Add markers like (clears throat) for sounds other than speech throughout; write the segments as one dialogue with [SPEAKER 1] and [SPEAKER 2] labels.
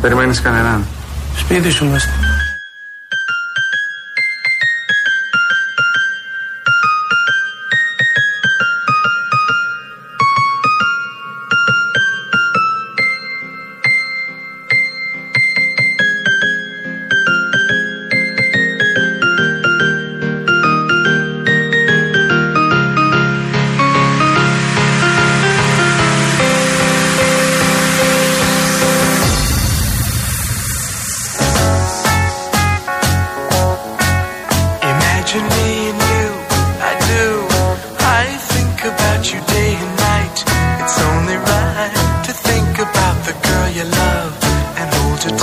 [SPEAKER 1] Περιμένεις κανέναν.
[SPEAKER 2] Σπίτι σου είμαστε.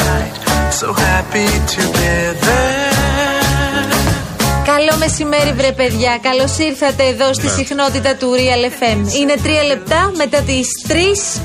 [SPEAKER 2] Hold her tight. So happy together.
[SPEAKER 3] Καλό μεσημέρι, βρε παιδιά. Καλώς ήρθατε εδώ στη συχνότητα του Real FM. Είναι τρία λεπτά μετά τις 3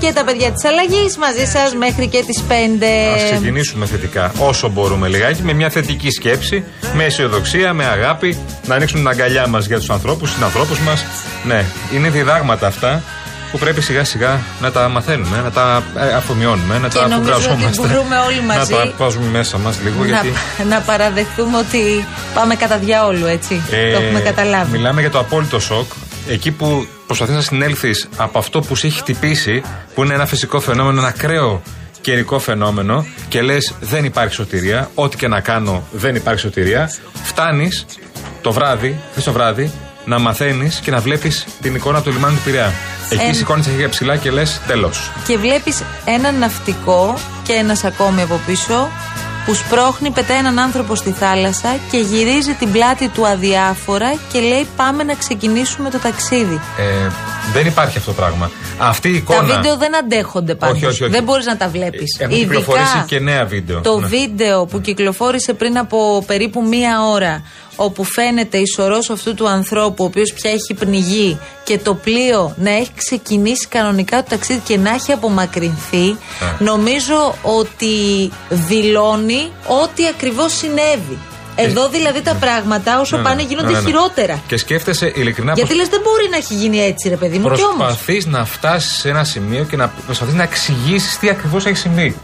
[SPEAKER 3] και τα παιδιά της αλλαγής μαζί σας μέχρι και τις 5.
[SPEAKER 4] Α ξεκινήσουμε θετικά όσο μπορούμε λιγάκι με μια θετική σκέψη, με αισιοδοξία, με αγάπη, να ανοίξουμε την αγκαλιά μας για τους ανθρώπους, συνανθρώπους μας. Ναι, είναι διδάγματα αυτά που πρέπει σιγά σιγά να τα μαθαίνουμε, να τα ε, αφομοιώνουμε, να τα
[SPEAKER 3] νομίζω ότι
[SPEAKER 4] αφουγκραζόμαστε.
[SPEAKER 3] μπορούμε όλοι μαζί
[SPEAKER 4] Να τα βάζουμε μέσα μας λίγο
[SPEAKER 3] να,
[SPEAKER 4] γιατί.
[SPEAKER 3] να παραδεχτούμε ότι πάμε κατά διαόλου, έτσι.
[SPEAKER 4] ε,
[SPEAKER 3] το έχουμε καταλάβει.
[SPEAKER 4] Μιλάμε για το απόλυτο σοκ. Εκεί που προσπαθεί να συνέλθεις από αυτό που σε έχει χτυπήσει, που είναι ένα φυσικό φαινόμενο, ένα ακραίο καιρικό φαινόμενο και λες: Δεν υπάρχει σωτηρία. Ό,τι και να κάνω, δεν υπάρχει σωτηρία. Φτάνεις το βράδυ, χθες το βράδυ, να μαθαίνεις και να βλέπεις την εικόνα του λιμάνι του Πειραιά. Εκεί
[SPEAKER 3] Ε,
[SPEAKER 4] σηκώνεις τα χέρια ψηλά και λες: Τέλος.
[SPEAKER 3] Και βλέπεις έναν ναυτικό και ένας ακόμη από πίσω που σπρώχνει, πετάει έναν άνθρωπο στη θάλασσα και γυρίζει την πλάτη του αδιάφορα και λέει: Πάμε να ξεκινήσουμε το ταξίδι.
[SPEAKER 4] Ε, δεν υπάρχει αυτό το πράγμα. Αυτή η εικόνα.
[SPEAKER 3] Τα βίντεο δεν αντέχονται πάντως.
[SPEAKER 4] Όχι, όχι, όχι.
[SPEAKER 3] Δεν μπορείς να τα βλέπεις.
[SPEAKER 4] Έχουν κυκλοφορήσει και νέα βίντεο.
[SPEAKER 3] Το
[SPEAKER 4] Ναι.
[SPEAKER 3] βίντεο που κυκλοφόρησε πριν από περίπου μία ώρα, όπου φαίνεται η σωρός αυτού του ανθρώπου, ο οποίος πια έχει πνιγεί και το πλοίο να έχει ξεκινήσει κανονικά το ταξίδι και να έχει απομακρυνθεί,
[SPEAKER 4] Ε.
[SPEAKER 3] νομίζω ότι δηλώνει ό,τι ακριβώς συνέβη. Εδώ δηλαδή τα πράγματα όσο
[SPEAKER 4] Ναι, ναι,
[SPEAKER 3] πάνε γίνονται
[SPEAKER 4] ναι, ναι, ναι.
[SPEAKER 3] χειρότερα.
[SPEAKER 4] Και σκέφτεσαι ειλικρινά
[SPEAKER 3] Γιατί λες δεν μπορεί να έχει γίνει έτσι, ρε παιδί μου, κι όμως.
[SPEAKER 4] Προσπαθείς να φτάσεις σε ένα σημείο και να προσπαθείς να εξηγήσεις τι ακριβώς έχει συμβεί.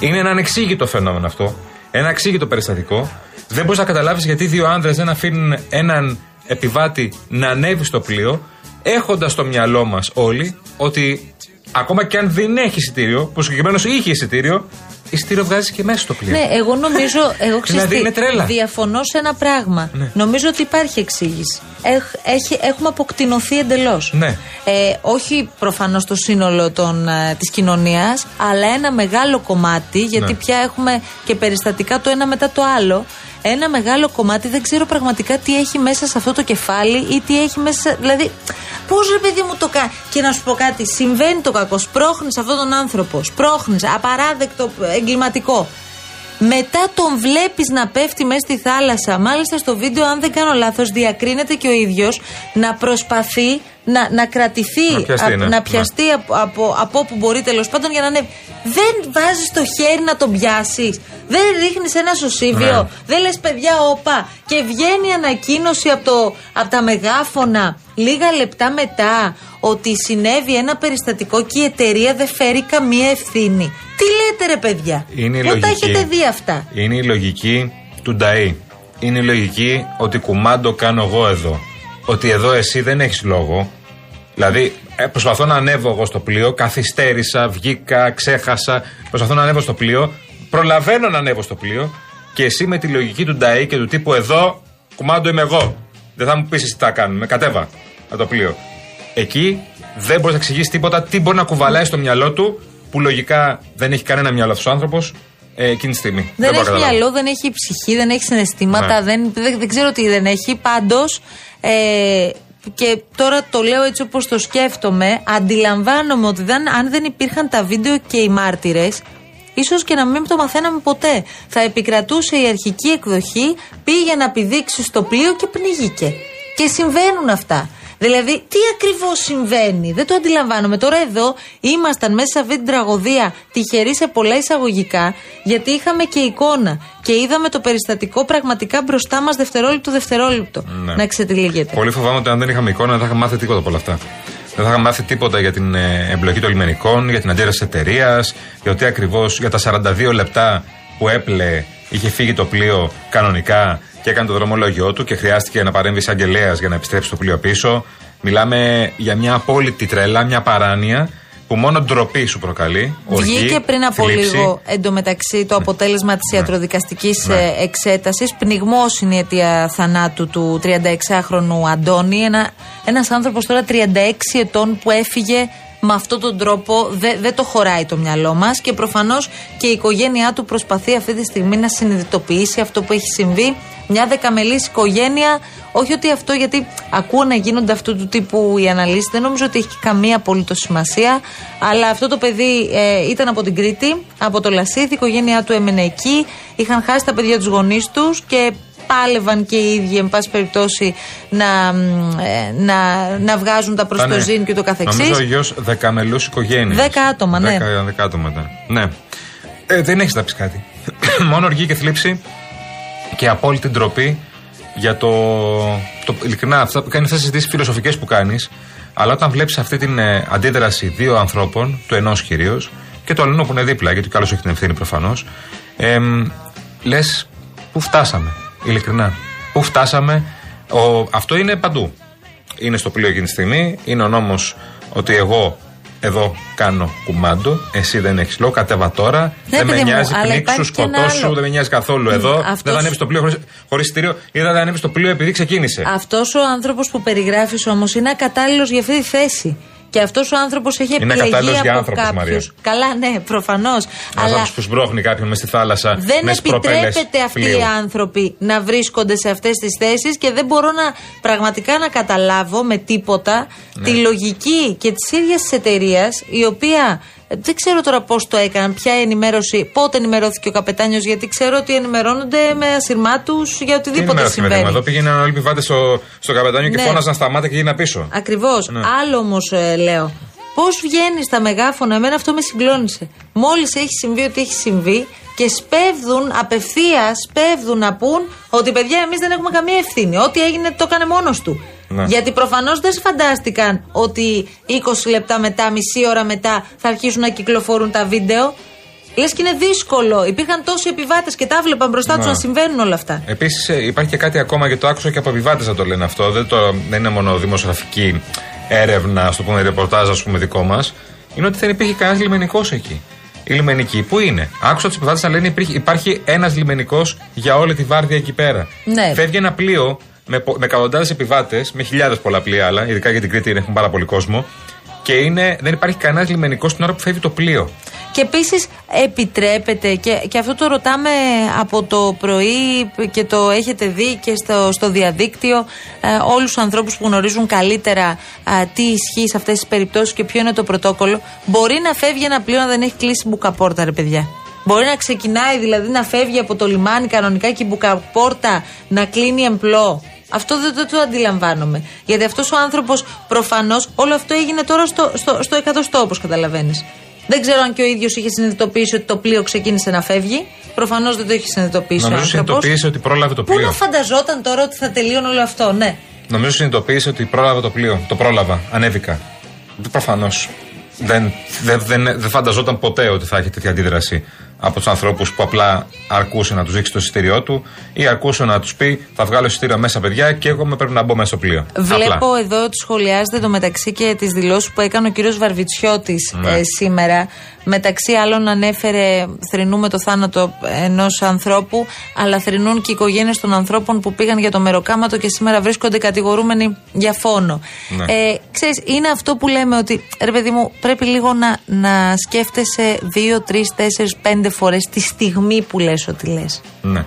[SPEAKER 4] Είναι ένα ανεξήγητο φαινόμενο αυτό. Ένα εξήγητο περιστατικό. Δεν μπορείς να καταλάβεις γιατί δύο άνδρες δεν αφήνουν έναν επιβάτη να ανέβει στο πλοίο, έχοντας στο μυαλό μας όλοι ότι ακόμα και αν δεν έχει εισιτήριο, που συγκεκριμένο είχε εισιτήριο, εισιτήριο βγάζεις και μέσα στο πλοίο.
[SPEAKER 3] Ναι, εγώ νομίζω. Εγώ ξέρω
[SPEAKER 4] Δηλαδή
[SPEAKER 3] τι,
[SPEAKER 4] είναι τρέλα.
[SPEAKER 3] Διαφωνώ σε ένα πράγμα.
[SPEAKER 4] Ναι.
[SPEAKER 3] Νομίζω ότι υπάρχει εξήγηση. Έχ, έχει, έχουμε αποκτηνωθεί εντελώς.
[SPEAKER 4] Ναι.
[SPEAKER 3] Ε, όχι προφανώς το σύνολο των, ε, της κοινωνίας αλλά ένα μεγάλο κομμάτι, γιατί
[SPEAKER 4] Ναι.
[SPEAKER 3] πια έχουμε και περιστατικά το ένα μετά το άλλο. Ένα μεγάλο κομμάτι δεν ξέρω πραγματικά τι έχει μέσα σε αυτό το κεφάλι ή τι έχει μέσα. σε- Δηλαδή, πώς ρε παιδί μου το κάνει. Και να σου πω κάτι, συμβαίνει το κακό. Σπρώχνεις αυτόν τον άνθρωπο. Σπρώχνεις. Απαράδεκτο εγκληματικό. Μετά τον βλέπεις να πέφτει μέσα στη θάλασσα. Μάλιστα στο βίντεο, αν δεν κάνω λάθος, διακρίνεται και ο ίδιος να προσπαθεί να, να κρατηθεί,
[SPEAKER 4] Να πιαστεί,
[SPEAKER 3] απ-
[SPEAKER 4] ναι.
[SPEAKER 3] να πιαστεί από, από, από όπου μπορεί τέλος πάντων για να ανέβει. Δεν βάζεις το χέρι να τον πιάσεις. Δεν ρίχνεις ένα σωσίβιο.
[SPEAKER 4] Ναι.
[SPEAKER 3] Δεν λες παιδιά, όπα. Και βγαίνει ανακοίνωση από, το, από τα μεγάφωνα λίγα λεπτά μετά ότι συνέβη ένα περιστατικό και η εταιρεία δεν φέρει καμία ευθύνη. Τι λέτε ρε παιδιά;
[SPEAKER 4] Είναι η
[SPEAKER 3] Πού τα
[SPEAKER 4] λογική.
[SPEAKER 3] έχετε δει αυτά.
[SPEAKER 4] Είναι η λογική του Νταΐ. Είναι η λογική ότι κουμάντο κάνω εγώ εδώ. Ότι εδώ εσύ δεν έχεις λόγο. Δηλαδή, ε, προσπαθώ να ανέβω εγώ στο πλοίο, καθυστέρησα, βγήκα, ξέχασα. Προσπαθώ να ανέβω στο πλοίο, προλαβαίνω να ανέβω στο πλοίο και εσύ με τη λογική του Νταΐ και του τύπου εδώ, κουμάντο είμαι εγώ. Δεν θα μου πεις εσύ τι θα κάνουμε. Κατέβα από το πλοίο. Εκεί δεν μπορείς να εξηγήσει τίποτα τι μπορεί να κουβαλάει στο μυαλό του που λογικά δεν έχει κανένα μυαλό αυτός ο άνθρωπος ε, εκείνη τη στιγμή.
[SPEAKER 3] Δεν
[SPEAKER 4] μπορώ
[SPEAKER 3] έχει
[SPEAKER 4] να καταλάβω.
[SPEAKER 3] μυαλό, δεν έχει ψυχή, δεν έχει συναισθήματα,
[SPEAKER 4] Ναι.
[SPEAKER 3] δεν, δεν, δεν ξέρω τι δεν έχει. Πάντως, ε, και τώρα το λέω έτσι όπως το σκέφτομαι, αντιλαμβάνομαι ότι δεν, αν δεν υπήρχαν τα βίντεο και οι μάρτυρες, ίσως και να μην το μαθαίναμε ποτέ. Θα επικρατούσε η αρχική εκδοχή, πήγε να πηδήξει στο πλοίο και πνίγηκε. Και συμβαίνουν αυτά. Δηλαδή, τι ακριβώς συμβαίνει, δεν το αντιλαμβάνομαι. Τώρα εδώ ήμασταν μέσα σε αυτή την τραγωδία τυχεροί σε πολλά εισαγωγικά, γιατί είχαμε και εικόνα και είδαμε το περιστατικό πραγματικά μπροστά μας δευτερόλεπτο δευτερόλεπτο
[SPEAKER 4] Ναι.
[SPEAKER 3] να ξετυλίγεται.
[SPEAKER 4] Πολύ φοβάμαι ότι αν δεν είχαμε εικόνα δεν θα είχαμε μάθει τίποτα από όλα αυτά. Δεν θα είχαμε μάθει τίποτα για την ε, εμπλοκή των λιμενικών, για την αντίδραση εταιρείας, για ότι ακριβώς για τα 42 λεπτά που έπλε είχε φύγει το πλοίο κανονικά και έκανε το δρομολόγιο του και χρειάστηκε να παρέμβει εισαγγελέα για να επιστρέψει το πλοίο πίσω. Μιλάμε για μια απόλυτη τρέλα, μια παράνοια που μόνο ντροπή σου προκαλεί. οργή,
[SPEAKER 3] Βγήκε πριν από
[SPEAKER 4] θλίψη.
[SPEAKER 3] λίγο εντωμεταξύ το αποτέλεσμα της ιατροδικαστικής
[SPEAKER 4] Ναι.
[SPEAKER 3] εξέτασης. Πνιγμό είναι η αιτία θανάτου του 36χρονου Αντώνη. Ένα ένας άνθρωπος τώρα 36 ετών που έφυγε με αυτόν τον τρόπο. Δεν δεν το χωράει το μυαλό μας και προφανώς και η οικογένειά του προσπαθεί αυτή τη στιγμή να συνειδητοποιήσει αυτό που έχει συμβεί. Μια δεκαμελής οικογένεια, όχι ότι αυτό γιατί ακούω να γίνονται αυτού του τύπου οι αναλύσεις, δεν νομίζω ότι έχει καμία απολύτω σημασία, αλλά αυτό το παιδί ε, ήταν από την Κρήτη, από το Λασίθ, η οικογένειά του έμενε εκεί, είχαν χάσει τα παιδιά τους γονείς τους και πάλευαν και οι ίδιοι, εν πάση περιπτώσει, να, μ, ε, να, να βγάζουν τα
[SPEAKER 4] Ήταν,
[SPEAKER 3] προστοζήν και το καθεξής.
[SPEAKER 4] Νομίζω ο γιος δεκαμελούς οικογένειας.
[SPEAKER 3] Δέκα άτομα, ναι.
[SPEAKER 4] Δέκα, δέκα άτομα ήταν. Ναι. Ε, δεν έχεις να πεις κάτι. (clears throat) Μόνο οργή και θλίψη και απόλυτη ντροπή για το. το ειλικρινά, αυτά που κάνει αυτές τις συζητήσεις φιλοσοφικές που κάνεις, αλλά όταν βλέπεις αυτή την ε, αντίδραση δύο ανθρώπων, του ενός κυρίως, και του αλλού που είναι δίπλα, γιατί καλός έχει την ευθύνη προφανώς, ε, λες πού φτάσαμε; Ειλικρινά. Πού φτάσαμε. Ο, αυτό είναι παντού. Είναι στο πλοίο εκείνη τη στιγμή. Είναι ο νόμος ότι εγώ εδώ κάνω κουμάντο. Εσύ δεν έχεις λόγο. Κατέβα τώρα.
[SPEAKER 3] Ναι,
[SPEAKER 4] δεν με
[SPEAKER 3] παιδί μου,
[SPEAKER 4] νοιάζει.
[SPEAKER 3] αλλά
[SPEAKER 4] Πνίξου,
[SPEAKER 3] υπάρχει και ένα
[SPEAKER 4] σκοτώσου.
[SPEAKER 3] άλλο.
[SPEAKER 4] Δεν με νοιάζει καθόλου εδώ.
[SPEAKER 3] αυτός-
[SPEAKER 4] Δεν θα ανέβεις στο πλοίο χωρί εισιτήριο ή δεν θα ανέβεις στο πλοίο επειδή ξεκίνησε.
[SPEAKER 3] Αυτός ο άνθρωπος που περιγράφεις όμως είναι ακατάλληλος για αυτή τη θέση. Και αυτός ο άνθρωπος έχει
[SPEAKER 4] Είναι
[SPEAKER 3] επιλεγεί
[SPEAKER 4] ακατάλληλος για
[SPEAKER 3] από
[SPEAKER 4] άνθρωπος, Μαρία.
[SPEAKER 3] κάποιου. Καλά, ναι, προφανώς.
[SPEAKER 4] Ένα
[SPEAKER 3] Αλλά
[SPEAKER 4] άνθρωπο που σμπρώχνει κάποιον μες στη θάλασσα.
[SPEAKER 3] δεν
[SPEAKER 4] μες προπέλες
[SPEAKER 3] επιτρέπεται αυτοί
[SPEAKER 4] πλοίου.
[SPEAKER 3] οι άνθρωποι να βρίσκονται σε αυτές τις θέσεις και δεν μπορώ να πραγματικά να καταλάβω με τίποτα
[SPEAKER 4] Ναι.
[SPEAKER 3] τη λογική και τη ίδια τη εταιρεία η οποία. Ε, Δεν ξέρω τώρα πώς το έκαναν, ποια ενημέρωση, πότε ενημερώθηκε ο καπετάνιος, γιατί ξέρω ότι ενημερώνονται με ασυρμάτους για
[SPEAKER 4] Τι
[SPEAKER 3] οτιδήποτε
[SPEAKER 4] ενημέρωση, παιδί μου,
[SPEAKER 3] συμβαίνει.
[SPEAKER 4] Εδώ πήγαιναν όλοι οι επιβάτε στο, στο καπετάνιο και
[SPEAKER 3] Ναι.
[SPEAKER 4] φώναζαν σταμάτα και γίνα πίσω.
[SPEAKER 3] Ακριβώς.
[SPEAKER 4] Ναι.
[SPEAKER 3] Άλλο όμως λέω. Πώς βγαίνει στα μεγάφωνα, εμένα αυτό με συγκλώνησε. Μόλις έχει συμβεί ό,τι έχει συμβεί και σπέβδουν απευθείας, σπέβδουν να πούν ότι παιδιά εμείς δεν έχουμε καμία ευθύνη. Ό,τι έγινε το έκανε μόνος του.
[SPEAKER 4] Ναι.
[SPEAKER 3] Γιατί προφανώς δεν φαντάστηκαν ότι 20 λεπτά μετά, μισή ώρα μετά θα αρχίσουν να κυκλοφορούν τα βίντεο. Λες και είναι δύσκολο. Υπήρχαν τόσοι επιβάτες και τα βλέπαν μπροστά τους
[SPEAKER 4] Ναι.
[SPEAKER 3] να συμβαίνουν όλα αυτά.
[SPEAKER 4] Επίσης υπάρχει και κάτι ακόμα γιατί το άκουσα και από επιβάτες να το λένε αυτό. Δεν, το, δεν είναι μόνο δημοσιογραφική έρευνα, ας το πούμε, ρεπορτάζ, ας πούμε, δικό μας. Είναι ότι δεν υπήρχε κανένας λιμενικός εκεί. Οι λιμενικοί που είναι; Άκουσα τους επιβάτες να λένε υπήρχε, υπάρχει ένας λιμενικός για όλη τη βάρδια εκεί πέρα.
[SPEAKER 3] Ναι.
[SPEAKER 4] Φεύγει ένα πλοίο με, πο- με εκατοντάδες επιβάτες, με χιλιάδες πολλά πλοία άλλα, ειδικά για την Κρήτη έχουν πάρα πολύ κόσμο. Και είναι, δεν υπάρχει κανένας λιμενικός την ώρα που φεύγει το πλοίο.
[SPEAKER 3] Και επίσης επιτρέπεται, και, και αυτό το ρωτάμε από το πρωί και το έχετε δει και στο, στο διαδίκτυο, ε, όλους τους ανθρώπους που γνωρίζουν καλύτερα ε, τι ισχύει σε αυτές τις περιπτώσεις και ποιο είναι το πρωτόκολλο. Μπορεί να φεύγει ένα πλοίο να δεν έχει κλείσει μπουκαπόρτα, ρε παιδιά. Μπορεί να ξεκινάει δηλαδή να φεύγει από το λιμάνι κανονικά και η μπουκαπόρτα να κλείνει εμπλό. Αυτό δεν το, το αντιλαμβάνομαι. Γιατί αυτός ο άνθρωπος προφανώς όλο αυτό έγινε τώρα στο, στο, στο εκατοστό, όπως καταλαβαίνεις. Δεν ξέρω αν και ο ίδιος είχε συνειδητοποιήσει ότι το πλοίο ξεκίνησε να φεύγει. Προφανώς δεν το έχει συνειδητοποιήσει ο
[SPEAKER 4] Νομίζω
[SPEAKER 3] άνθρωπος.
[SPEAKER 4] συνειδητοποίησε ότι πρόλαβε το
[SPEAKER 3] Πού
[SPEAKER 4] πλοίο.
[SPEAKER 3] να φανταζόταν τώρα ότι θα τελείωνε όλο αυτό, ναι.
[SPEAKER 4] Νομίζω συνειδητοποίησε ότι πρόλαβε το πλοίο. Το πρόλαβα. Ανέβηκα. Προφανώς. Δεν, δεν, δεν, δεν φανταζόταν ποτέ ότι θα έχει τέτοια αντίδραση από τους ανθρώπους που απλά αρκούσε να τους δείξει το εισιτήριό του ή αρκούσε να τους πει Θα βγάλω εισιτήριο μέσα, παιδιά, και εγώ με πρέπει να μπω μέσα στο πλοίο.
[SPEAKER 3] Βλέπω
[SPEAKER 4] Απλά.
[SPEAKER 3] εδώ ότι σχολιάζεται το μεταξύ και τις δηλώσεις που έκανε ο κύριος Βαρβιτσιώτης
[SPEAKER 4] Ναι.
[SPEAKER 3] ε, σήμερα. Μεταξύ άλλων ανέφερε θρυνούμε το θάνατο ενός ανθρώπου, αλλά θρυνούν και οι οικογένειες των ανθρώπων που πήγαν για το μεροκάματο και σήμερα βρίσκονται κατηγορούμενοι για φόνο.
[SPEAKER 4] Ναι.
[SPEAKER 3] Ε, ξέρεις, είναι αυτό που λέμε ότι ρε παιδί μου, πρέπει λίγο να, να σκέφτεσαι δύο, τρεις, τέσσερις, πέντε φορές τη στιγμή που λες ότι λες.
[SPEAKER 4] Ναι.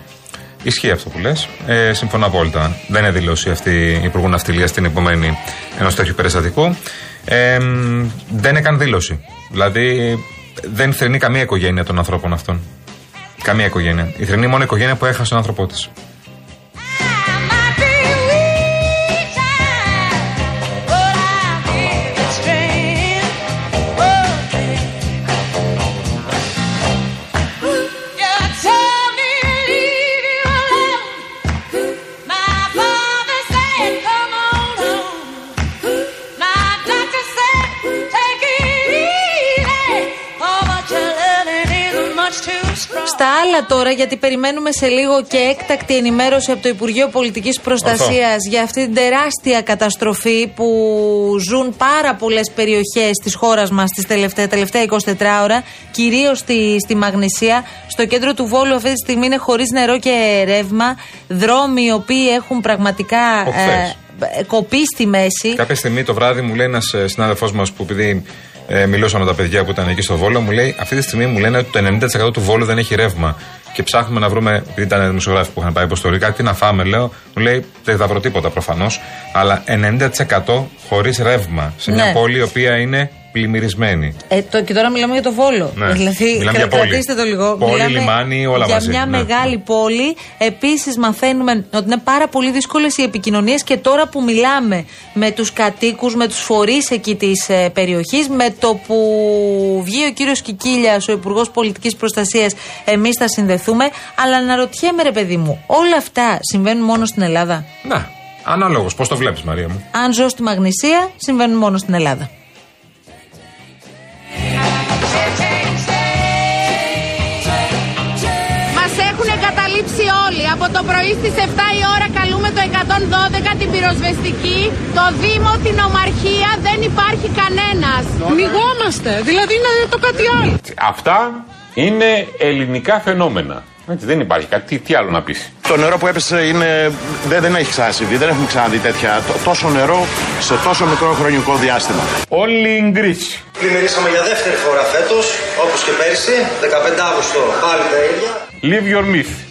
[SPEAKER 4] Ισχύει αυτό που λες. Ε, συμφωνώ απόλυτα. Δεν είναι δήλωση αυτή Υπουργού Ναυτιλίας στην επομένη ενός τέτοιου περιστατικού. Ε, μ, δεν έκανε δήλωση. Δηλαδή δεν θρυνεί καμία οικογένεια των ανθρώπων αυτών. Καμία οικογένεια. Η θρυνεί μόνο η οικογένεια που έχασε τον άνθρωπό
[SPEAKER 1] της.
[SPEAKER 3] Στα άλλα τώρα, γιατί περιμένουμε σε λίγο και έκτακτη ενημέρωση από το Υπουργείο Πολιτικής Προστασίας για αυτή την τεράστια καταστροφή που ζουν πάρα πολλές περιοχές της χώρας μας τις τελευταία, τελευταία 24 ώρα, κυρίως στη, στη Μαγνησία. Στο κέντρο του Βόλου αυτή τη στιγμή είναι χωρίς νερό και ρεύμα. Δρόμοι οι οποίοι έχουν πραγματικά ε, κοπεί στη μέση.
[SPEAKER 4] Κάποια στιγμή το βράδυ μου λέει ένας συνάδελφός μας που επειδή ε, μιλούσα με τα παιδιά που ήταν εκεί στο Βόλο, μου λέει αυτή τη στιγμή μου λένε ότι το 90% του Βόλου δεν έχει ρεύμα. Και ψάχνουμε να βρούμε, επειδή ήταν δημοσιογράφοι που είχαν πάει υποστολή, κάτι να φάμε, λέω. Μου λέει δεν θα βρω τίποτα προφανώς. Αλλά 90% χωρίς ρεύμα σε μια
[SPEAKER 3] Ναι.
[SPEAKER 4] πόλη η οποία είναι πλημμυρισμένη.
[SPEAKER 3] Ε, το, και τώρα μιλάμε για το Βόλο.
[SPEAKER 4] Ναι.
[SPEAKER 3] Δηλαδή,
[SPEAKER 4] Μιλάμε για
[SPEAKER 3] κρα-
[SPEAKER 4] πόλη.
[SPEAKER 3] κρατήστε το λίγο.
[SPEAKER 4] Πόλη,
[SPEAKER 3] Μιλάμε
[SPEAKER 4] λιμάνι, όλα
[SPEAKER 3] για
[SPEAKER 4] μαζί.
[SPEAKER 3] μια
[SPEAKER 4] Ναι,
[SPEAKER 3] μεγάλη
[SPEAKER 4] ναι.
[SPEAKER 3] πόλη. Επίσης, μαθαίνουμε ότι είναι πάρα πολύ δύσκολες οι επικοινωνίες και τώρα που μιλάμε με τους κατοίκους, με τους φορείς εκεί της ε, περιοχής, με το που βγει ο κύριος Κικίλιας, ο Υπουργός Πολιτικής Προστασίας, εμείς θα συνδεθούμε. Αλλά αναρωτιέμαι, ρε παιδί μου, όλα αυτά συμβαίνουν μόνο στην Ελλάδα;
[SPEAKER 4] Να, ανάλογος. Πώς το βλέπεις, Μαρία μου;
[SPEAKER 3] Αν ζω στη Μαγνησία, συμβαίνουν μόνο στην Ελλάδα.
[SPEAKER 1] Όλοι. Από το πρωί στις 7 η ώρα καλούμε το 112 την πυροσβεστική, το Δήμο, την Ομαρχία, δεν υπάρχει κανένας.
[SPEAKER 5] Μιγόμαστε. Δηλαδή είναι το κάτι άλλο.
[SPEAKER 6] Αυτά είναι ελληνικά φαινόμενα. Έτσι, δεν υπάρχει κάτι. Τι, τι άλλο να πεις;
[SPEAKER 7] Το νερό που έπεσε είναι, δεν, δεν έχει ξανασυμβεί, δεν έχουμε ξαναδεί τέτοια, τ- τόσο νερό σε τόσο μικρό χρονικό διάστημα.
[SPEAKER 6] Όλοι γκρίσι.
[SPEAKER 8] Πλημμυρίσαμε για δεύτερη φορά φέτος, όπως και πέρυσι, 15 Αύγουστο, πάλι τα ίδια.
[SPEAKER 6] Live your myth.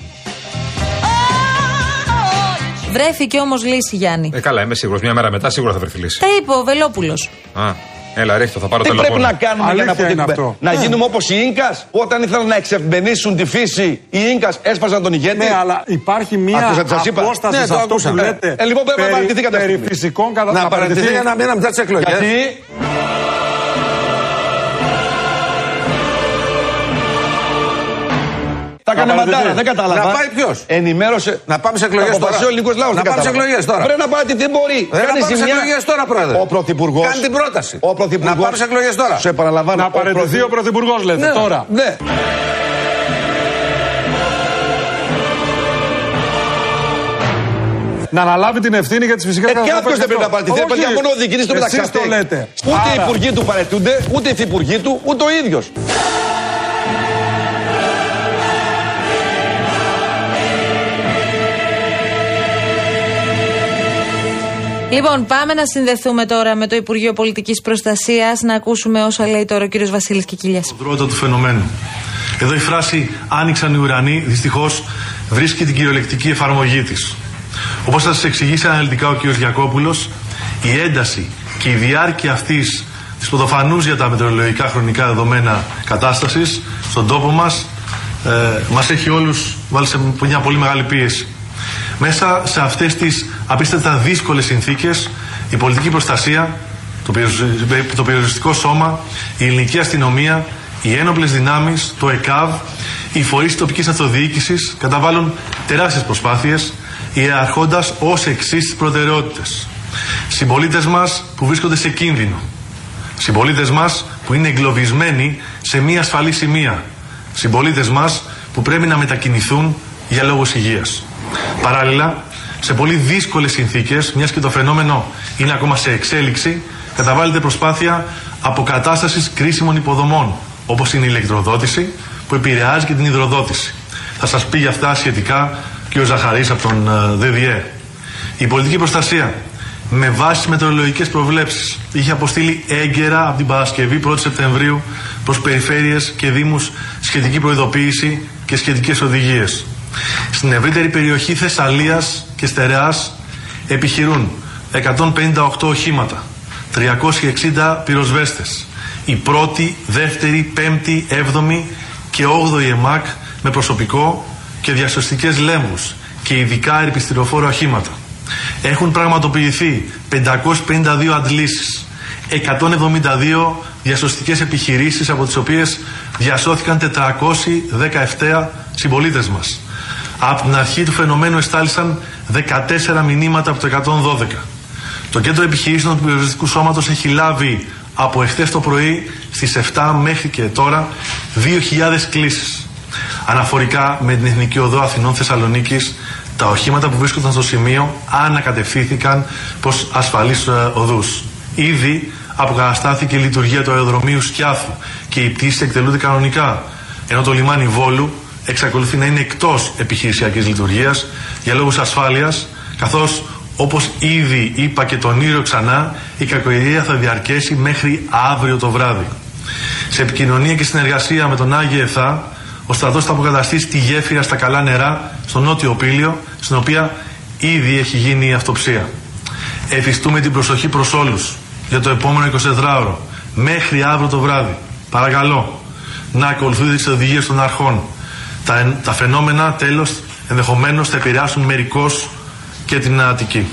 [SPEAKER 3] Βρέθηκε όμως λύση, Γιάννη.
[SPEAKER 4] Ε, καλά, είμαι σίγουρος. Μια μέρα μετά σίγουρα θα βρεθεί λύση.
[SPEAKER 3] Τα είπε ο Βελόπουλος.
[SPEAKER 4] Α, έλα, ρίχτω, θα πάρω
[SPEAKER 9] Τι
[SPEAKER 4] τηλεφώνο.
[SPEAKER 9] πρέπει να κάνουμε για να
[SPEAKER 10] Αλήθεια είναι
[SPEAKER 9] αποτύχουμε.
[SPEAKER 10] αυτό.
[SPEAKER 9] Να γίνουμε όπως οι νκα που όταν ήθελαν να εξευμενήσουν τη φύση, οι νκα έσπασαν τον ηγέτη;
[SPEAKER 10] Ναι, αλλά υπάρχει μία
[SPEAKER 9] Ακούσατε, σας είπα.
[SPEAKER 10] απόσταση
[SPEAKER 9] Ναι,
[SPEAKER 10] σε
[SPEAKER 9] το
[SPEAKER 10] αυτό
[SPEAKER 9] άκουσα.
[SPEAKER 10] που
[SPEAKER 9] Ε,
[SPEAKER 10] λέτε.
[SPEAKER 9] ε, λοιπόν, πρέπει να παραιτηθεί κατά
[SPEAKER 10] περί
[SPEAKER 9] στιγμή.
[SPEAKER 10] φυσικών κατά
[SPEAKER 9] Να
[SPEAKER 10] να παραιτηθεί
[SPEAKER 9] παραιτηθεί.
[SPEAKER 10] για να μήνα μετά τι εκλογές.
[SPEAKER 9] Γιατί; Έκανε
[SPEAKER 10] παραιτηθεί.
[SPEAKER 9] μαντάρα, δεν κατάλαβα.
[SPEAKER 10] Να πάει ποιος;
[SPEAKER 9] Ενημέρωσε.
[SPEAKER 10] Να πάμε σε εκλογές
[SPEAKER 9] Θα αποφασίσει
[SPEAKER 10] τώρα.
[SPEAKER 9] ο ελληνικό λαό.
[SPEAKER 10] Να πάμε σε εκλογές τώρα.
[SPEAKER 9] Πρέπει να παραιτηθεί, δεν μπορεί.
[SPEAKER 10] Δεν
[SPEAKER 9] Κάνει
[SPEAKER 10] να πάμε σε
[SPEAKER 9] ζημιά.
[SPEAKER 10] εκλογές τώρα, πρόεδρε.
[SPEAKER 9] Ο πρωθυπουργό.
[SPEAKER 10] Κάνει την πρόταση.
[SPEAKER 9] Ο πρωθυπουργός.
[SPEAKER 10] Να πάμε σε εκλογές τώρα.
[SPEAKER 9] Σε παραλαμβάνω.
[SPEAKER 10] Να
[SPEAKER 9] ο
[SPEAKER 10] παραιτηθεί
[SPEAKER 9] πρωθυ-
[SPEAKER 10] ο πρωθυπουργός, λέτε
[SPEAKER 9] Ναι,
[SPEAKER 10] τώρα.
[SPEAKER 9] Ναι.
[SPEAKER 10] Να αναλάβει την ευθύνη για τις φυσικές
[SPEAKER 9] Ε, και αυτό δεν πρέπει να παραιτηθεί. Παιδιά, μόνο ο διοικητή του μεταξύ
[SPEAKER 10] Εσείς το
[SPEAKER 9] αυτοί.
[SPEAKER 10] λέτε.
[SPEAKER 9] Ούτε οι
[SPEAKER 10] Άρα,
[SPEAKER 9] υπουργοί του παρετούνται, ούτε οι υφυπουργοί του, ούτε ο ίδιος.
[SPEAKER 3] Λοιπόν, πάμε να συνδεθούμε τώρα με το Υπουργείο Πολιτικής Προστασίας να ακούσουμε όσα λέει τώρα ο κύριος Βασίλης Κικίλια.
[SPEAKER 11] Δρότα του φαινομένου. Εδώ η φράση Άνοιξαν οι ουρανοί δυστυχώς βρίσκει την κυριολεκτική εφαρμογή της. Όπως θα σας εξηγήσει αναλυτικά ο κ. Γιακόπουλος, η ένταση και η διάρκεια αυτής της πρωτοφανού για τα μετεωρολογικά χρονικά δεδομένα κατάστασης στον τόπο μας ε, μας έχει όλους βάλει σε μια πολύ μεγάλη πίεση. Μέσα σε αυτές τις απίστευτα δύσκολες συνθήκες, η πολιτική προστασία, το, πυροσβε- το πυροσβεστικό σώμα, η ελληνική αστυνομία, οι ένοπλες δυνάμεις, το ΕΚΑΒ, οι φορείς τοπικής αυτοδιοίκησης καταβάλουν τεράστιες προσπάθειες, ιεραρχώντας ως εξής τι προτεραιότητες. Συμπολίτες μας που βρίσκονται σε κίνδυνο. Συμπολίτες μας που είναι εγκλωβισμένοι σε μία ασφαλή σημεία. Συμπολίτες μας που πρέπει να μετακινηθούν για λόγους υγείας. Παράλληλα, σε πολύ δύσκολες συνθήκες, μιας και το φαινόμενο είναι ακόμα σε εξέλιξη, καταβάλλεται προσπάθεια αποκατάστασης κρίσιμων υποδομών, όπως είναι η ηλεκτροδότηση, που επηρεάζει και την υδροδότηση. Θα σας πει για αυτά σχετικά και ο Ζαχαρής από τον ε, ΔΔΕ. Η πολιτική προστασία με βάση τις μετεωρολογικές προβλέψεις είχε αποστείλει έγκαιρα από την Παρασκευή 1η Σεπτεμβρίου προς περιφέρειες και Δήμους σχετική προειδοποίηση και σχετικές οδηγίες. Στην ευρύτερη περιοχή Θεσσαλίας και Στερεάς επιχειρούν 158 οχήματα, 360 πυροσβέστες, η πρώτη, δεύτερη, πέμπτη, έβδομη και όγδοη ΕΜΑΚ με προσωπικό και διασωστικές λέμβους και ειδικά ερπιστηροφόρο οχήματα. Έχουν πραγματοποιηθεί 552 αντλήσεις, 172 διασωστικές επιχειρήσεις από τις οποίες διασώθηκαν 417 συμπολίτες μας. Από την αρχή του φαινομένου εστάλησαν 14 μηνύματα από το 112. Το κέντρο επιχειρήσεων του πυροσβεστικού σώματος έχει λάβει από εχθές το πρωί στις 7 μέχρι και τώρα 2.000 κλήσεις. Αναφορικά με την Εθνική Οδό Αθηνών Θεσσαλονίκης, τα οχήματα που βρίσκονταν στο σημείο ανακατευθύνθηκαν προς ασφαλείς ε, οδούς. Ήδη αποκαταστάθηκε η λειτουργία του αεροδρομίου Σκιάθου και οι πτήσεις εκτελούνται κανονικά, ενώ το λιμάνι Βόλου εξακολουθεί να είναι εκτός επιχειρησιακής λειτουργίας για λόγους ασφάλειας, καθώς όπως ήδη είπα και τον Ήριο ξανά, η κακοειδία θα διαρκέσει μέχρι αύριο το βράδυ. Σε επικοινωνία και συνεργασία με τον Άγιο Εθά, ο στρατός θα αποκαταστήσει τη γέφυρα στα καλά νερά, στο νότιο πύλιο, στην οποία ήδη έχει γίνει η αυτοψία. Εφιστούμε την προσοχή προς όλους για το επόμενο 24ωρο, μέχρι αύριο το βράδυ. Παρακαλώ, να ακολουθείτε τις οδηγίες των αρχών. Τα, τα φαινόμενα, τέλος, ενδεχομένως θα επηρεάσουν μερικώς και την Αττική.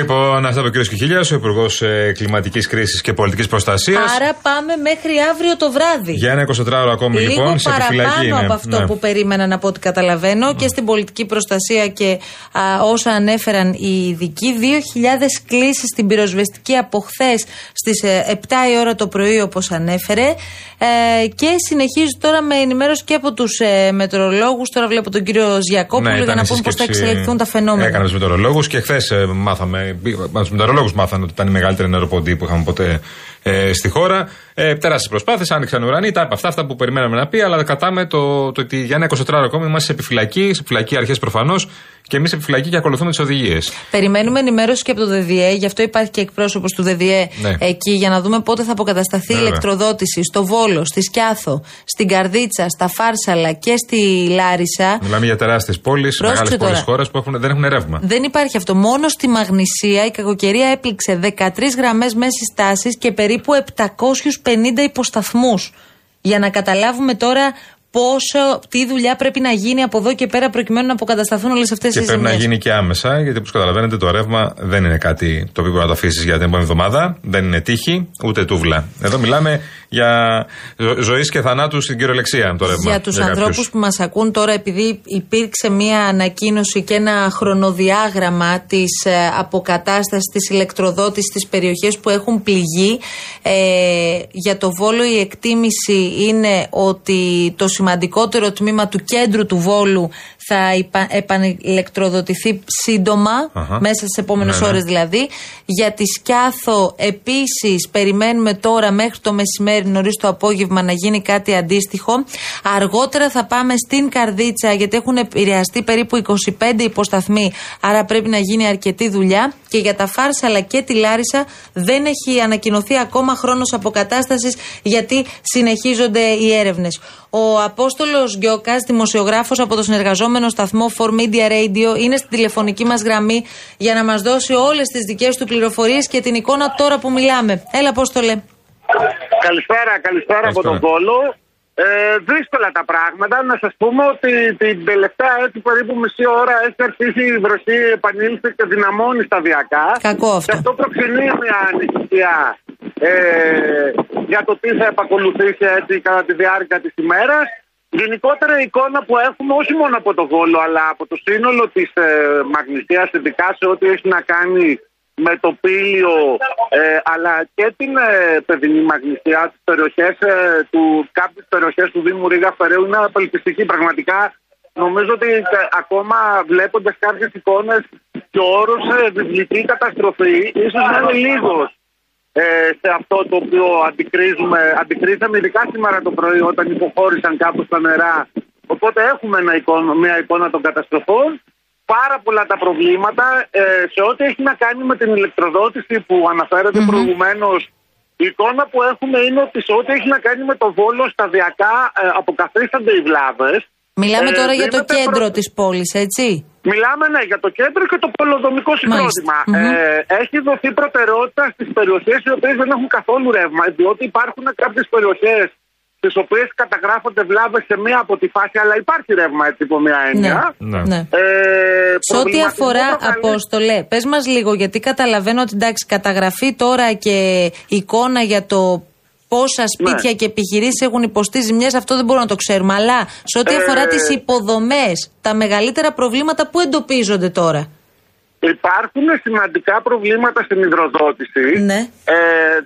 [SPEAKER 4] Λοιπόν, αυτό είπε ο κ. Κιχίλιας, ο Υπουργός Κλιματικής Κρίσης και Πολιτικής Προστασίας.
[SPEAKER 3] Άρα πάμε μέχρι αύριο το βράδυ.
[SPEAKER 4] Για ένα 24ωρο ακόμη
[SPEAKER 3] Λίγο
[SPEAKER 4] λοιπόν, σε επιφυλακή
[SPEAKER 3] παραπάνω
[SPEAKER 4] είναι.
[SPEAKER 3] από αυτό
[SPEAKER 4] Ναι.
[SPEAKER 3] που περίμεναν από ό,τι καταλαβαίνω και στην πολιτική προστασία και α, όσα ανέφεραν οι ειδικοί. 2.000 κλήσεις στην πυροσβεστική από χθες στις 7 η ώρα το πρωί, όπως ανέφερε. Ε, και συνεχίζει τώρα με ενημέρωση και από τους ε, μετρολόγους. Τώρα βλέπω τον κύριο Ζιακόπουλο
[SPEAKER 4] Ναι,
[SPEAKER 3] για
[SPEAKER 4] ήταν
[SPEAKER 3] να
[SPEAKER 4] η
[SPEAKER 3] πούμε πώς θα
[SPEAKER 4] σύσκεψη-
[SPEAKER 3] εξελιχθούν τα φαινόμενα.
[SPEAKER 4] Έκανα τους μετεωρολόγου και χθες μάθαμε. Του μετεωρολόγου μάθανε ότι ήταν η μεγαλύτερη νεροποντή που είχαμε ποτέ ε, στη χώρα. Ε, Τεράστιες προσπάθειες, άνοιξαν ουρανοί, τα είπε αυτά, αυτά που περιμέναμε να πει, αλλά κρατάμε το, το ότι για ένα 24 ώρα ακόμη είμαστε σε επιφυλακή, σε επιφυλακή αρχές προφανώς και εμείς σε επιφυλακή και ακολουθούμε τις οδηγίες.
[SPEAKER 3] Περιμένουμε ενημέρωση και από το ΔΔΕ, γι' αυτό υπάρχει και εκπρόσωπος του ΔΔΕ
[SPEAKER 4] Ναι.
[SPEAKER 3] εκεί, για να δούμε πότε θα αποκατασταθεί η
[SPEAKER 4] Βέβαια.
[SPEAKER 3] ηλεκτροδότηση στο Βόλο, στη Σκιάθο, στην Καρδίτσα, στα Φάρσαλα και στη Λάρισα.
[SPEAKER 4] Μιλάμε για τεράστιες πόλεις,
[SPEAKER 3] Πρόσεξε
[SPEAKER 4] μεγάλες πόλεις
[SPEAKER 3] τώρα.
[SPEAKER 4] χώρα που έχουν, δεν έχουν ρεύμα.
[SPEAKER 3] Δεν υπάρχει αυτό. Μόνο στη Μαγνησία η κακοκαιρία έπληξε 13 γραμμές μέσης τάσης και περίπου 750 υποσταθμούς. Για να καταλάβουμε τώρα πόσο, τι δουλειά πρέπει να γίνει από εδώ και πέρα προκειμένου να αποκατασταθούν όλες αυτές οι
[SPEAKER 4] Και πρέπει να
[SPEAKER 3] ζημιές.
[SPEAKER 4] γίνει και άμεσα, γιατί όπως καταλαβαίνετε το ρεύμα δεν είναι κάτι το οποίο μπορεί να το αφήσεις για την επόμενη εβδομάδα. Δεν είναι τύχη, ούτε τούβλα. Εδώ μιλάμε για ζωής και θανάτους στην κυριολεξία το ρεύμα.
[SPEAKER 3] Για τους
[SPEAKER 4] κάποιους.
[SPEAKER 3] ανθρώπους που μας ακούν τώρα, επειδή υπήρξε μία ανακοίνωση και ένα χρονοδιάγραμμα της αποκατάστασης της ηλεκτροδότησης στις περιοχές που έχουν πληγεί, ε, για το Βόλο η εκτίμηση είναι ότι το σημαντικότερο τμήμα του κέντρου του Βόλου θα υπα- επανηλεκτροδοτηθεί σύντομα,
[SPEAKER 2] Αχα.
[SPEAKER 3] μέσα στις επόμενες
[SPEAKER 2] Ναι, ναι.
[SPEAKER 3] ώρες δηλαδή. Για τη Σκιάθο επίσης περιμένουμε τώρα μέχρι το μεσημέρι, νωρίς το απόγευμα, να γίνει κάτι αντίστοιχο. Αργότερα θα πάμε στην Καρδίτσα, γιατί έχουν επηρεαστεί περίπου 25 υποσταθμοί, άρα πρέπει να γίνει αρκετή δουλειά. Και για τα Φάρσαλα και τη Λάρισα δεν έχει ανακοινωθεί ακόμα χρόνος αποκατάστασης, γιατί συνεχίζονται οι έρευνες. Ο Απόστολος Γκιόκας, δημοσιογράφος από το συνεργαζόμενο σταθμό 4Media Radio, είναι στην τηλεφωνική μας γραμμή για να μας δώσει όλες τις δικές του πληροφορίες και την εικόνα τώρα που μιλάμε. Έλα, Απόστολε.
[SPEAKER 12] Καλησπέρα, καλησπέρα από τον Βόλο. Ε, δύσκολα τα πράγματα. Να σας πούμε ότι την τελευταία έτσι περίπου μισή ώρα έχει αρχίσει η βροχή, επανήλθε και δυναμώνει σταδιακά.
[SPEAKER 3] Κακό αυτό.
[SPEAKER 12] Και αυτό προξενεί μια ανησυχία ε, για το τι θα επακολουθήσει έτσι κατά τη διάρκεια της ημέρας. Γενικότερα η εικόνα που έχουμε όχι μόνο από το Βόλο αλλά από το σύνολο της ε, Μαγνησίας ειδικά σε ό,τι έχει να κάνει με το πύλιο ε, αλλά και την ε, παιδινή μαγνησία τις περιοχές ε, του, κάποιες περιοχές του Δήμου Ρίγα Φεραίου είναι απελπιστική πραγματικά νομίζω ότι ε, ακόμα βλέποντας κάποιες εικόνες και ο όρος ε, βιβλική καταστροφή ίσως να είναι λίγος ε, σε αυτό το οποίο αντικρίζουμε, αντικρίζαμε ειδικά σήμερα το πρωί όταν υποχώρησαν κάπως τα νερά. Οπότε έχουμε ένα εικόνα, μια εικόνα των καταστροφών. Πάρα πολλά τα προβλήματα ε, σε ό,τι έχει να κάνει με την ηλεκτροδότηση που αναφέρεται προηγουμένως. Η εικόνα που έχουμε είναι ότι σε ό,τι έχει να κάνει με το βόλο σταδιακά ε, αποκαθίστανται οι βλάβες.
[SPEAKER 3] Μιλάμε
[SPEAKER 12] Ε,
[SPEAKER 3] τώρα για το
[SPEAKER 12] δίνεται
[SPEAKER 3] κέντρο
[SPEAKER 12] προ-
[SPEAKER 3] της πόλης, έτσι;
[SPEAKER 12] Μιλάμε ναι, για το κέντρο και το πολυδομικό συγκρότημα. Ε, έχει δοθεί προτεραιότητα στις περιοχές οι οποίες δεν έχουν καθόλου ρεύμα, διότι υπάρχουν κάποιες περιοχές στις οποίες καταγράφονται βλάβες σε μία από τη φάση, αλλά υπάρχει ρεύμα έτσι υπό μία έννοια.
[SPEAKER 3] Ναι. ναι.
[SPEAKER 12] Ε,
[SPEAKER 3] Σε ό,τι
[SPEAKER 12] προβληματισμό
[SPEAKER 3] αφορά,
[SPEAKER 12] προκαλεί-
[SPEAKER 3] Απόστολε, πες μας λίγο, γιατί καταλαβαίνω ότι εντάξει, καταγραφή τώρα και εικόνα για το πόσα σπίτια και επιχειρήσεις έχουν υποστεί ζημιές, αυτό δεν μπορούμε να το ξέρουμε. Αλλά σε ό,τι
[SPEAKER 12] Ε,
[SPEAKER 3] αφορά τις υποδομές, τα μεγαλύτερα προβλήματα που εντοπίζονται τώρα;
[SPEAKER 12] Υπάρχουν σημαντικά προβλήματα στην υδροδότηση.
[SPEAKER 3] Ναι.
[SPEAKER 12] Ε,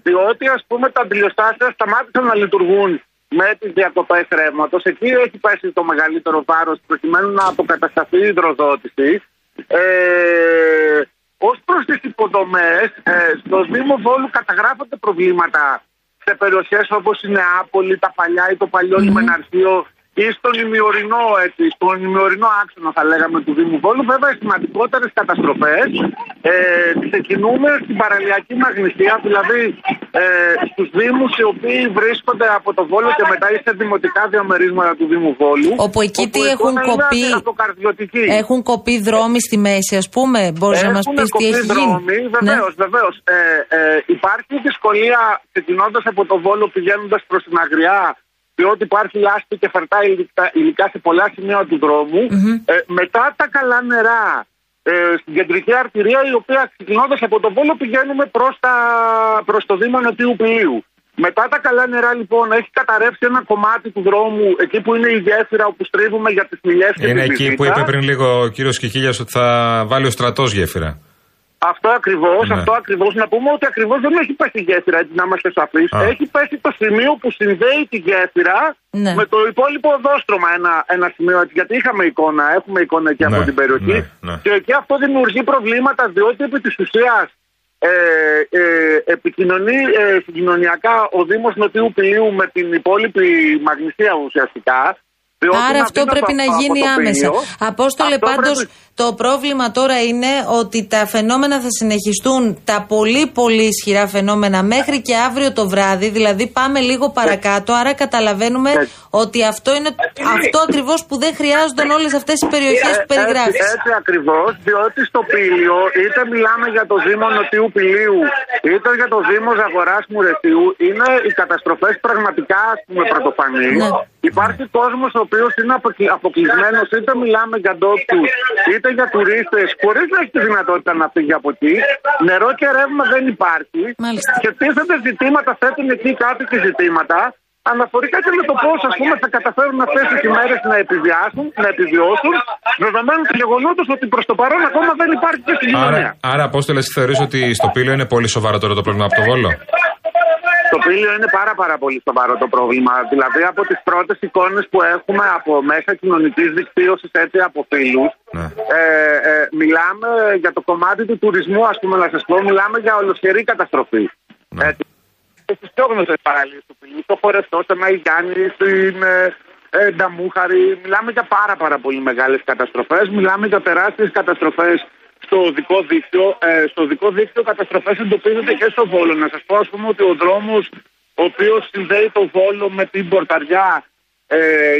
[SPEAKER 12] διότι ας πούμε τα αντιλιοστάσια σταμάτησαν να λειτουργούν με τις διακοπές ρεύματος. Εκεί έχει πέσει το μεγαλύτερο βάρος προκειμένου να αποκατασταθεί η υδροδότηση. Ε, Ω προς τις υποδομές, ε, στο Δήμο Βόλου καταγράφονται προβλήματα σε περιοχές όπως η Νεάπολη, τα παλιά ή το παλιό λιμεναρχείο ή στον ημιορεινό, έτσι, στον ημιορεινό άξονα θα λέγαμε του Δήμου Βόλου. Βέβαια, οι σημαντικότερες καταστροφές ε, ξεκινούμε στην παραλιακή μαγνησία, δηλαδή ε, στους Δήμους οι οποίοι βρίσκονται από το Βόλο και μετά ή σε δημοτικά διαμερίσματα του Δήμου Βόλου.
[SPEAKER 3] Όπου εκεί τι
[SPEAKER 12] η
[SPEAKER 3] έχουν
[SPEAKER 12] εικόνα είναι
[SPEAKER 3] κοπεί.
[SPEAKER 12] αντικαρδιωτική.
[SPEAKER 3] Έχουν κοπεί δρόμοι στη μέση, ας πούμε. Μπορείς να μας
[SPEAKER 12] Έχουν
[SPEAKER 3] πεις τι
[SPEAKER 12] κοπεί
[SPEAKER 3] έχει γίνει;
[SPEAKER 12] δρόμοι, βεβαίως, βεβαίως. Ε, ε, υπάρχει δυσκολία ξεκινώντας από το Βόλο πηγαίνοντας προς την Αγριά, διότι υπάρχει λάσπη και φαρτά υλικά, υλικά σε πολλά σημεία του δρομου Ε, μετά τα καλά νερά ε, στην κεντρική αρτηρία, η οποία ξεκινώντας από το Βόλο πηγαίνουμε προς προς το Δήμο Νοτιού Πλοίου. Μετά τα καλά νερά, λοιπόν, έχει καταρρεύσει ένα κομμάτι του δρόμου, εκεί που είναι η γέφυρα όπου στρίβουμε για τις μιλιέ και
[SPEAKER 4] Είναι
[SPEAKER 12] τη
[SPEAKER 4] εκεί
[SPEAKER 12] Βυζίτα.
[SPEAKER 4] που είπε πριν λίγο ο κύριος Κικίλια ότι θα βάλει ο στρατός γέφυρα.
[SPEAKER 12] Αυτό ακριβώς,
[SPEAKER 4] Ναι.
[SPEAKER 12] αυτό ακριβώς. Να πούμε ότι ακριβώς δεν έχει πέσει η γέφυρα, έτσι να είμαστε σαφείς.
[SPEAKER 4] Α.
[SPEAKER 12] Έχει πέσει το σημείο που συνδέει τη γέφυρα
[SPEAKER 3] Ναι.
[SPEAKER 12] με το υπόλοιπο οδόστρωμα ένα, ένα σημείο. Έτσι, γιατί είχαμε εικόνα, έχουμε εικόνα εκεί από
[SPEAKER 4] Ναι,
[SPEAKER 12] την περιοχή.
[SPEAKER 4] ναι, ναι.
[SPEAKER 12] Και εκεί αυτό δημιουργεί προβλήματα, διότι επί της ουσίας ε, ε, επικοινωνεί ε, συγκοινωνιακά ο Δήμος Νοτιού Πηλίου με την υπόλοιπη Μαγνησία ουσιαστικά. Διότι
[SPEAKER 3] Άρα
[SPEAKER 12] είναι
[SPEAKER 3] αυτό
[SPEAKER 12] αδύνατο
[SPEAKER 3] πρέπει να
[SPEAKER 12] από- από
[SPEAKER 3] γίνει
[SPEAKER 12] το
[SPEAKER 3] άμεσα.
[SPEAKER 12] Πήλιο.
[SPEAKER 3] Απόστολε,
[SPEAKER 12] Αυτό
[SPEAKER 3] πάντως
[SPEAKER 12] πρέπει-
[SPEAKER 3] το πρόβλημα τώρα είναι ότι τα φαινόμενα θα συνεχιστούν, τα πολύ πολύ ισχυρά φαινόμενα μέχρι και αύριο το βράδυ, δηλαδή πάμε λίγο παρακάτω. Άρα καταλαβαίνουμε ότι αυτό είναι αυτό ακριβώς που δεν χρειάζονταν όλες αυτές οι περιοχές που
[SPEAKER 12] Ε,
[SPEAKER 3] περιγράφεις.
[SPEAKER 12] Έτσι, έτσι ακριβώς, διότι στο Πήλιο είτε μιλάμε για το Δήμο Νοτιού Πηλίου, είτε για το Δήμο Ζαγοράς Μουρεσίου, είναι οι καταστροφές πραγματικά ας πούμε πρωτοφανείς.
[SPEAKER 3] Ναι.
[SPEAKER 12] Υπάρχει κόσμος ο οποίος είναι αποκλεισμένος, είτε μιλάμε για ντόπιους, είτε για τουρίστες, χωρίς να έχει τη δυνατότητα να φύγει από εκεί. Νερό και ρεύμα δεν υπάρχει.
[SPEAKER 3] Μάλιστα.
[SPEAKER 12] Και τίθενται ζητήματα, θέτουν εκεί κάτοικοι ζητήματα. Αναφορικά και με το πώς θα καταφέρουν αυτές τις ημέρες να επιβιάσουν, να επιβιώσουν, δεδομένου του γεγονότος ότι προς το παρόν ακόμα δεν υπάρχει και συγκοινωνία.
[SPEAKER 4] Άρα, άρα Απόστολε, θεωρείς ότι στο πύλιο είναι πολύ σοβαρότερο το πρόβλημα από το Βόλο;
[SPEAKER 12] Το πήλιο είναι πάρα πάρα πολύ σοβαρό το πρόβλημα. Δηλαδή από τις πρώτες εικόνες που έχουμε από μέσα κοινωνικής δικτύωσης έτσι από φίλους
[SPEAKER 4] Ναι.
[SPEAKER 12] ε, ε, μιλάμε για το κομμάτι του τουρισμού ας πούμε να σας πω μιλάμε για ολοσχερή καταστροφή.
[SPEAKER 4] Ναι.
[SPEAKER 12] Έτσι. Και στις πιο γνωστές παραλίες του πήλου, το Χορευτό, στο Μαϊγιάννη, στην ε, ε, Νταμούχαρη, μιλάμε για πάρα πάρα πολύ μεγάλες καταστροφές, μιλάμε για τεράστιες καταστροφές στο οδικό δίκτυο. Ε, στο οδικό δίκτυο καταστροφές εντοπίζονται και στο Βόλο. Να σας πω ας πούμε ότι ο δρόμος ο οποίος συνδέει το Βόλο με την Πορταριά ε,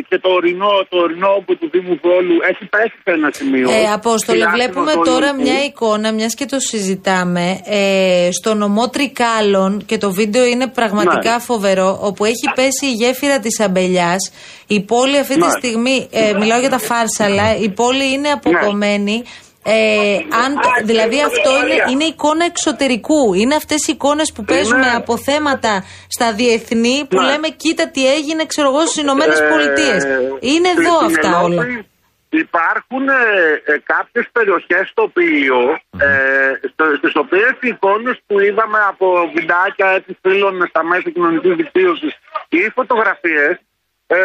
[SPEAKER 12] και το ορεινό, το ορεινό όπου του Δήμου Βόλου έχει πέσει σε ένα σημείο.
[SPEAKER 3] Ε, Απόστολε,
[SPEAKER 12] Τουλάχιστον
[SPEAKER 3] βλέπουμε
[SPEAKER 12] το
[SPEAKER 3] τώρα
[SPEAKER 12] εκεί.
[SPEAKER 3] μια εικόνα, μιας και το συζητάμε, ε, στο νομό Τρικάλων και το βίντεο είναι πραγματικά
[SPEAKER 12] Ναι.
[SPEAKER 3] φοβερό, όπου έχει πέσει η γέφυρα της Αμπελιάς. Η πόλη αυτή τη
[SPEAKER 12] Ναι.
[SPEAKER 3] στιγμή, ε, μιλάω για τα Φάρσαλα, η πόλη είναι αποκομμένη. Ε, αν, δηλαδή αυτό είναι, είναι εικόνα εξωτερικού. Είναι αυτές οι εικόνες που παίζουμε
[SPEAKER 12] Είναι-
[SPEAKER 3] από θέματα στα διεθνή που
[SPEAKER 12] Ναι.
[SPEAKER 3] λέμε κοίτα τι έγινε ξέρω εγώ στις Ηνωμένες
[SPEAKER 12] Ε,
[SPEAKER 3] Πολιτείες. Είναι
[SPEAKER 12] στην-
[SPEAKER 3] εδώ
[SPEAKER 12] στην
[SPEAKER 3] αυτά
[SPEAKER 12] Ευρώπη
[SPEAKER 3] όλα.
[SPEAKER 12] Υπάρχουν ε, ε, κάποιες περιοχές στο Πήλιο, ε, στο, στις οποίες οι εικόνες που είδαμε από βιντεάκια έτσι φίλων στα μέσα κοινωνικής δικτύωσης ή φωτογραφίες ε,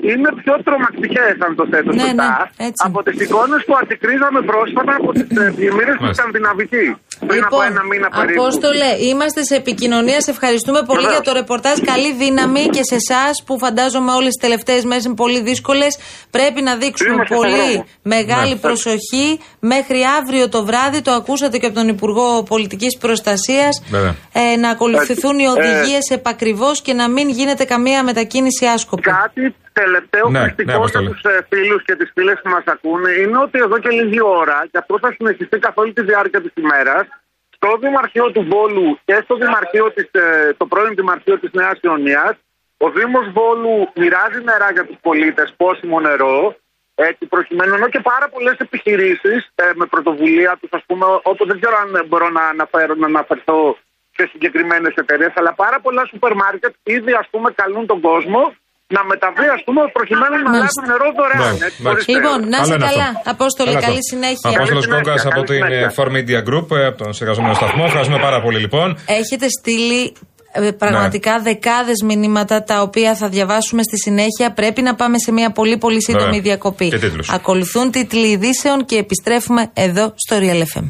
[SPEAKER 12] είναι πιο τρομακτικές αν το θέτω
[SPEAKER 3] Ναι,
[SPEAKER 12] σωστά
[SPEAKER 3] ναι, έτσι.
[SPEAKER 12] από τις εικόνες που αντικρίζαμε πρόσφατα από τις ε, πλημμύρες του
[SPEAKER 4] Μάλιστα.
[SPEAKER 12] Σκανδιναβική πριν από ένα μήνα περίπου.
[SPEAKER 3] Λοιπόν, Απόστολε, είμαστε σε επικοινωνία. Σε ευχαριστούμε πολύ
[SPEAKER 12] Βεβαίως.
[SPEAKER 3] για το ρεπορτάζ. Καλή δύναμη και σε εσάς που φαντάζομαι όλες τις τελευταίες μέρες είναι πολύ δύσκολες. Πρέπει να δείξουμε
[SPEAKER 12] Είμαστε στον
[SPEAKER 3] πολύ
[SPEAKER 12] δρόμο.
[SPEAKER 3] μεγάλη
[SPEAKER 4] Ναι.
[SPEAKER 3] προσοχή. Μέχρι αύριο το βράδυ, το ακούσατε και από τον Υπουργό Πολιτικής Προστασίας,
[SPEAKER 4] Βέβαια.
[SPEAKER 3] ε, να ακολουθηθούν οι
[SPEAKER 12] Ε,
[SPEAKER 3] οδηγίες επακριβώς και να μην γίνεται καμία μετακίνηση άσκοπη.
[SPEAKER 12] Κάτι τελευταίο
[SPEAKER 4] Ναι, ναι,
[SPEAKER 12] χρηστικό για
[SPEAKER 4] Αποστόλη.
[SPEAKER 12] τους φίλους και τις φίλες που μας ακούνε είναι ότι εδώ και λίγη ώρα, και αυτό θα συνεχιστεί καθ' όλη τη διάρκεια της ημέρας, στο Δημαρχείο του Βόλου και στο, Δημαρχείο της, ε, στο πρώην Δημαρχείο της Νέας Ιωνίας, ο Δήμος Βόλου μοιράζει νερά για τους πολίτες, πόσιμο νερό, έτσι, προκειμένου ενώ και πάρα πολλές επιχειρήσεις με πρωτοβουλία τους, ας πούμε, όπου δεν ξέρω αν μπορώ να αναφέρω, να αναφερθώ σε συγκεκριμένες εταιρείες, αλλά πάρα πολλά σούπερ μάρκετ ήδη ας πούμε καλούν τον κόσμο να μεταβεί ας πούμε προκειμένου να
[SPEAKER 3] Μάλιστα.
[SPEAKER 12] λάβουν νερό δωρεάν.
[SPEAKER 4] Ναι,
[SPEAKER 12] έτσι,
[SPEAKER 4] εντάξει.
[SPEAKER 12] χωρίς
[SPEAKER 3] Λοιπόν,
[SPEAKER 12] τέλος.
[SPEAKER 3] να
[SPEAKER 4] Καλό
[SPEAKER 3] είσαι
[SPEAKER 4] είναι
[SPEAKER 3] καλά.
[SPEAKER 4] αυτό.
[SPEAKER 3] Απόστολε,
[SPEAKER 4] Καλό
[SPEAKER 3] καλή
[SPEAKER 4] αυτό.
[SPEAKER 3] συνέχεια.
[SPEAKER 4] Απόστολο
[SPEAKER 12] Καλή
[SPEAKER 4] Κόγκα
[SPEAKER 12] συνέχεια,
[SPEAKER 4] από
[SPEAKER 12] καλή
[SPEAKER 4] την
[SPEAKER 12] συνέχεια.
[SPEAKER 4] ε, 4 Media Group, ε, από τον συνεργαζόμενο σταθμό. Ευχαριστούμε πάρα πολύ λοιπόν.
[SPEAKER 3] Έχετε στείλει ε, πραγματικά δεκάδες μηνύματα τα οποία θα διαβάσουμε στη συνέχεια. Πρέπει να πάμε σε μια πολύ πολύ σύντομη
[SPEAKER 4] Βέβαια.
[SPEAKER 3] διακοπή.
[SPEAKER 4] Και τίτλους.
[SPEAKER 3] Ακολουθούν τίτλοι ειδήσεων και επιστρέφουμε εδώ στο Real FM.